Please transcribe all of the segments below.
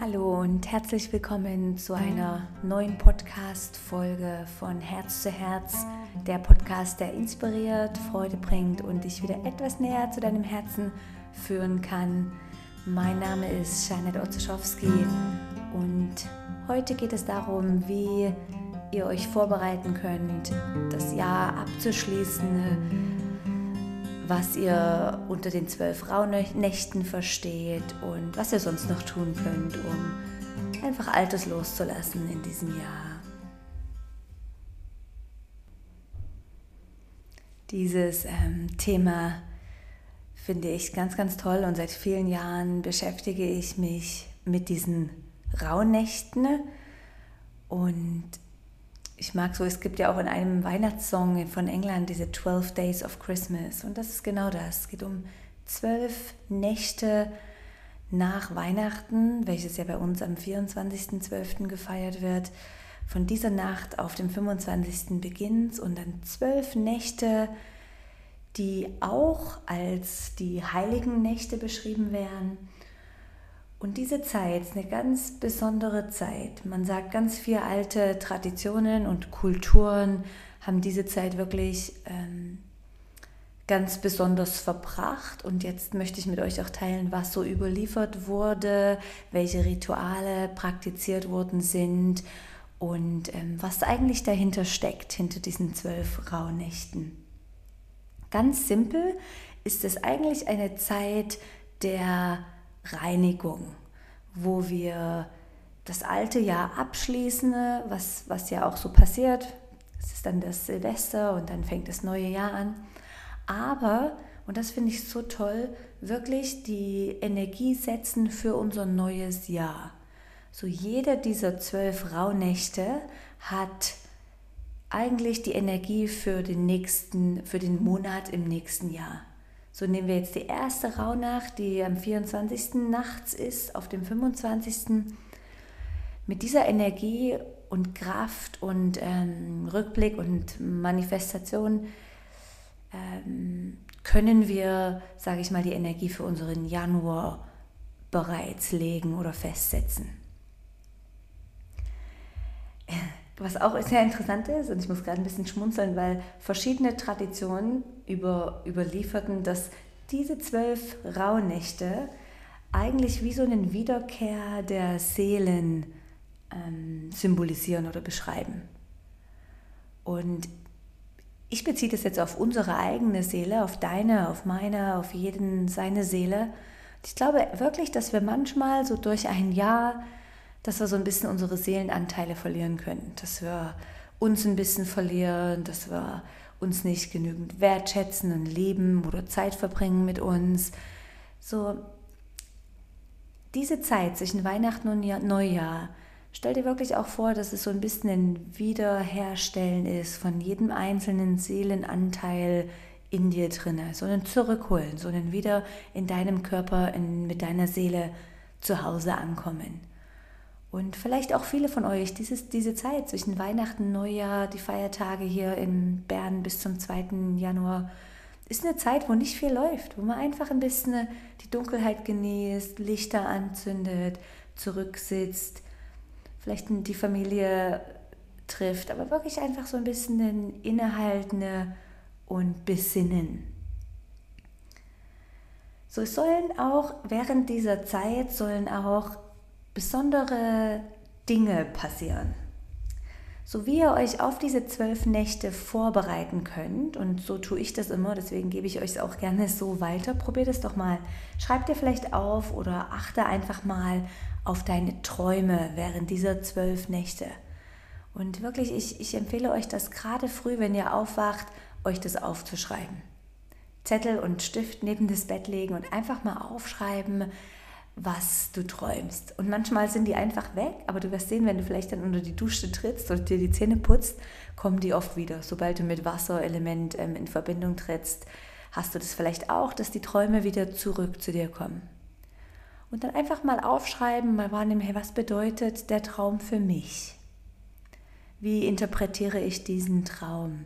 Hallo und herzlich willkommen zu einer neuen Podcast-Folge von Herz zu Herz, der Podcast, der inspiriert, Freude bringt und dich wieder etwas näher zu deinem Herzen führen kann. Mein Name ist Janet Otzuschowski und heute geht es darum, wie ihr euch vorbereiten könnt, das Jahr abzuschließen was ihr unter den zwölf Rauhnächten versteht und was ihr sonst noch tun könnt, um einfach Altes loszulassen in diesem Jahr. Dieses ähm, Thema finde ich ganz, ganz toll und seit vielen Jahren beschäftige ich mich mit diesen Rauhnächten und ich mag so, es gibt ja auch in einem Weihnachtssong von England diese 12 Days of Christmas. Und das ist genau das. Es geht um zwölf Nächte nach Weihnachten, welches ja bei uns am 24.12. gefeiert wird. Von dieser Nacht auf dem 25. beginnt und dann zwölf Nächte, die auch als die heiligen Nächte beschrieben werden und diese Zeit ist eine ganz besondere Zeit. Man sagt, ganz viele alte Traditionen und Kulturen haben diese Zeit wirklich ähm, ganz besonders verbracht. Und jetzt möchte ich mit euch auch teilen, was so überliefert wurde, welche Rituale praktiziert worden sind und ähm, was eigentlich dahinter steckt, hinter diesen zwölf Rauhnächten. Ganz simpel ist es eigentlich eine Zeit der Reinigung, wo wir das alte Jahr abschließen, was, was ja auch so passiert. Es ist dann das Silvester und dann fängt das neue Jahr an. Aber, und das finde ich so toll, wirklich die Energie setzen für unser neues Jahr. So jeder dieser zwölf Rauhnächte hat eigentlich die Energie für den nächsten, für den Monat im nächsten Jahr. So nehmen wir jetzt die erste Rauhnacht, die am 24. nachts ist, auf dem 25. Mit dieser Energie und Kraft und ähm, Rückblick und Manifestation ähm, können wir, sage ich mal, die Energie für unseren Januar bereits legen oder festsetzen. Was auch sehr interessant ist, und ich muss gerade ein bisschen schmunzeln, weil verschiedene Traditionen über, überlieferten, dass diese zwölf Rauhnächte eigentlich wie so eine Wiederkehr der Seelen ähm, symbolisieren oder beschreiben. Und ich beziehe das jetzt auf unsere eigene Seele, auf deine, auf meine, auf jeden seine Seele. Ich glaube wirklich, dass wir manchmal so durch ein Jahr dass wir so ein bisschen unsere Seelenanteile verlieren können, dass wir uns ein bisschen verlieren, dass wir uns nicht genügend wertschätzen und leben oder Zeit verbringen mit uns. So diese Zeit zwischen Weihnachten und Neujahr, stell dir wirklich auch vor, dass es so ein bisschen ein Wiederherstellen ist von jedem einzelnen Seelenanteil in dir drinne, so ein Zurückholen, so ein wieder in deinem Körper, in, mit deiner Seele zu Hause ankommen. Und vielleicht auch viele von euch, dieses, diese Zeit zwischen Weihnachten, Neujahr, die Feiertage hier in Bern bis zum 2. Januar, ist eine Zeit, wo nicht viel läuft, wo man einfach ein bisschen die Dunkelheit genießt, Lichter anzündet, zurücksitzt, vielleicht die Familie trifft, aber wirklich einfach so ein bisschen ein Innehalten und Besinnen. So sollen auch während dieser Zeit sollen auch besondere Dinge passieren. So wie ihr euch auf diese zwölf Nächte vorbereiten könnt, und so tue ich das immer, deswegen gebe ich euch es auch gerne so weiter, probiert es doch mal. Schreibt dir vielleicht auf oder achte einfach mal auf deine Träume während dieser zwölf Nächte. Und wirklich, ich, ich empfehle euch das gerade früh, wenn ihr aufwacht, euch das aufzuschreiben. Zettel und Stift neben das Bett legen und einfach mal aufschreiben, was du träumst. Und manchmal sind die einfach weg, aber du wirst sehen, wenn du vielleicht dann unter die Dusche trittst oder dir die Zähne putzt, kommen die oft wieder. Sobald du mit Wasserelement ähm, in Verbindung trittst, hast du das vielleicht auch, dass die Träume wieder zurück zu dir kommen. Und dann einfach mal aufschreiben, mal wahrnehmen, hey, was bedeutet der Traum für mich? Wie interpretiere ich diesen Traum?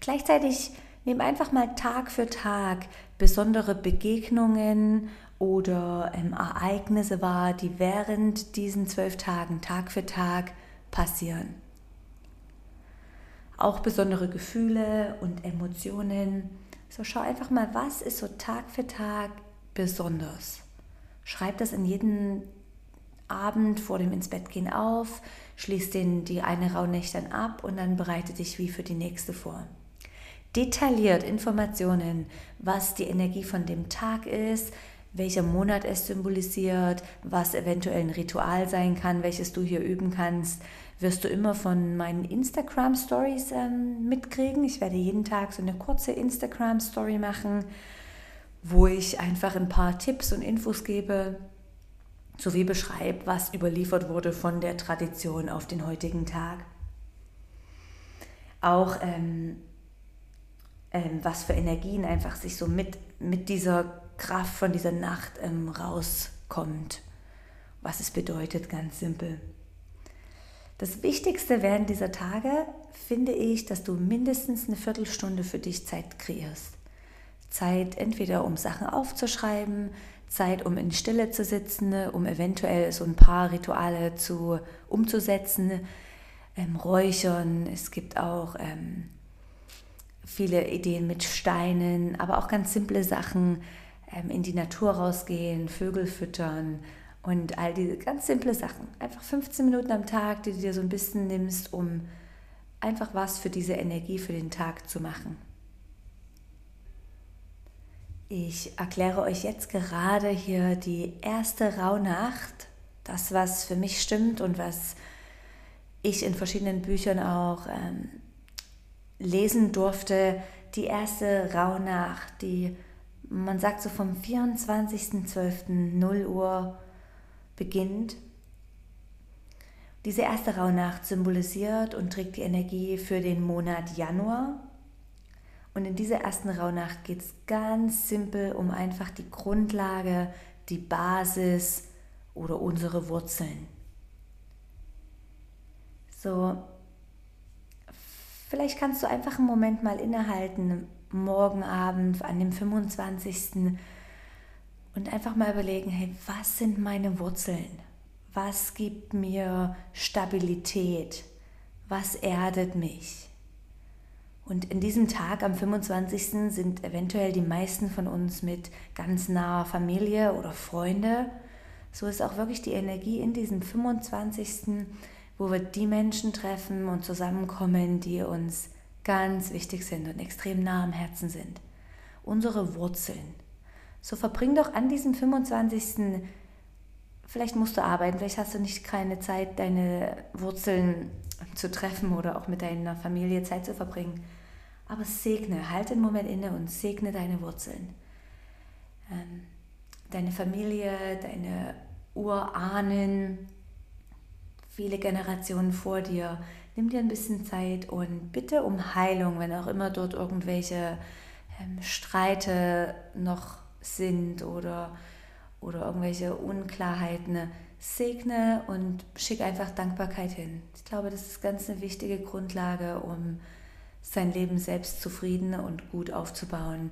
Gleichzeitig Nimm einfach mal Tag für Tag besondere Begegnungen oder ähm, Ereignisse wahr, die während diesen zwölf Tagen Tag für Tag passieren. Auch besondere Gefühle und Emotionen. So schau einfach mal, was ist so Tag für Tag besonders. Schreib das in jeden Abend vor dem ins Bett gehen auf, schließ den die eine Rauhnächte dann ab und dann bereite dich wie für die nächste vor. Detailliert Informationen, was die Energie von dem Tag ist, welcher Monat es symbolisiert, was eventuell ein Ritual sein kann, welches du hier üben kannst, wirst du immer von meinen Instagram Stories ähm, mitkriegen. Ich werde jeden Tag so eine kurze Instagram Story machen, wo ich einfach ein paar Tipps und Infos gebe, sowie beschreibe, was überliefert wurde von der Tradition auf den heutigen Tag. Auch ähm, ähm, was für Energien einfach sich so mit, mit dieser Kraft von dieser Nacht ähm, rauskommt. Was es bedeutet, ganz simpel. Das Wichtigste während dieser Tage finde ich, dass du mindestens eine Viertelstunde für dich Zeit kreierst. Zeit entweder um Sachen aufzuschreiben, Zeit um in Stille zu sitzen, um eventuell so ein paar Rituale zu, umzusetzen, ähm, Räuchern. Es gibt auch ähm, viele Ideen mit Steinen, aber auch ganz simple Sachen, ähm, in die Natur rausgehen, Vögel füttern und all diese ganz simple Sachen. Einfach 15 Minuten am Tag, die du dir so ein bisschen nimmst, um einfach was für diese Energie für den Tag zu machen. Ich erkläre euch jetzt gerade hier die erste Rauhnacht, das, was für mich stimmt und was ich in verschiedenen Büchern auch ähm, lesen durfte. Die erste Rauhnacht, die man sagt so vom 24.12.0 Uhr beginnt. Diese erste Rauhnacht symbolisiert und trägt die Energie für den Monat Januar und in dieser ersten Rauhnacht geht es ganz simpel um einfach die Grundlage, die Basis oder unsere Wurzeln. So, vielleicht kannst du einfach einen Moment mal innehalten, morgen Abend an dem 25. und einfach mal überlegen, hey, was sind meine Wurzeln? Was gibt mir Stabilität? Was erdet mich? Und in diesem Tag am 25. sind eventuell die meisten von uns mit ganz naher Familie oder Freunde. So ist auch wirklich die Energie in diesem 25., wo wir die Menschen treffen und zusammenkommen, die uns ganz wichtig sind und extrem nah am Herzen sind. Unsere Wurzeln. So verbring doch an diesem 25. Vielleicht musst du arbeiten, vielleicht hast du nicht keine Zeit, deine Wurzeln zu treffen oder auch mit deiner Familie Zeit zu verbringen. Aber segne, halte einen Moment inne und segne deine Wurzeln. Ähm, deine Familie, deine Urahnen, viele Generationen vor dir. Nimm dir ein bisschen Zeit und bitte um Heilung, wenn auch immer dort irgendwelche ähm, Streite noch sind oder, oder irgendwelche Unklarheiten. Segne und schick einfach Dankbarkeit hin. Ich glaube, das ist ganz eine wichtige Grundlage, um sein Leben selbst zufrieden und gut aufzubauen,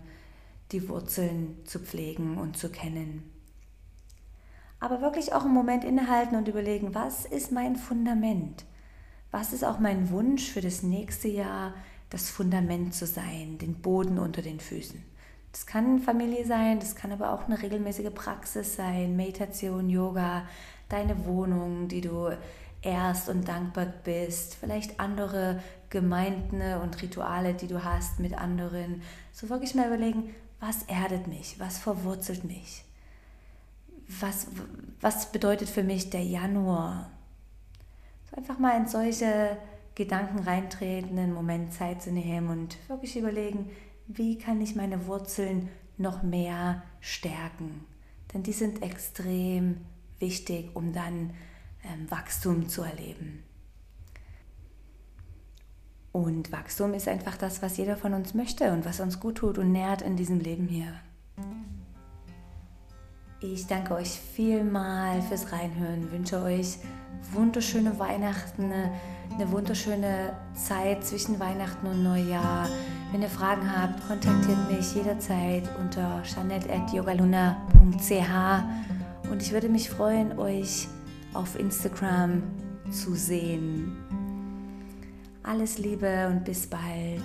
die Wurzeln zu pflegen und zu kennen. Aber wirklich auch einen Moment innehalten und überlegen, was ist mein Fundament? Was ist auch mein Wunsch für das nächste Jahr, das Fundament zu sein, den Boden unter den Füßen? Das kann Familie sein, das kann aber auch eine regelmäßige Praxis sein, Meditation, Yoga, deine Wohnung, die du ehrst und dankbar bist, vielleicht andere Gemeinden und Rituale, die du hast mit anderen. So wirklich mal überlegen, was erdet mich, was verwurzelt mich, was, was bedeutet für mich der Januar. So einfach mal in solche Gedanken reintreten, einen Moment Zeit zu nehmen und wirklich überlegen, wie kann ich meine Wurzeln noch mehr stärken. Denn die sind extrem wichtig, um dann ähm, Wachstum zu erleben. Und Wachstum ist einfach das, was jeder von uns möchte und was uns gut tut und nährt in diesem Leben hier. Ich danke euch vielmal fürs Reinhören, wünsche euch wunderschöne Weihnachten, eine wunderschöne Zeit zwischen Weihnachten und Neujahr. Wenn ihr Fragen habt, kontaktiert mich jederzeit unter janet.yogaluna.ch und ich würde mich freuen, euch auf Instagram zu sehen. Alles Liebe und bis bald,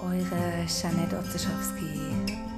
eure Janet Otzeschowski.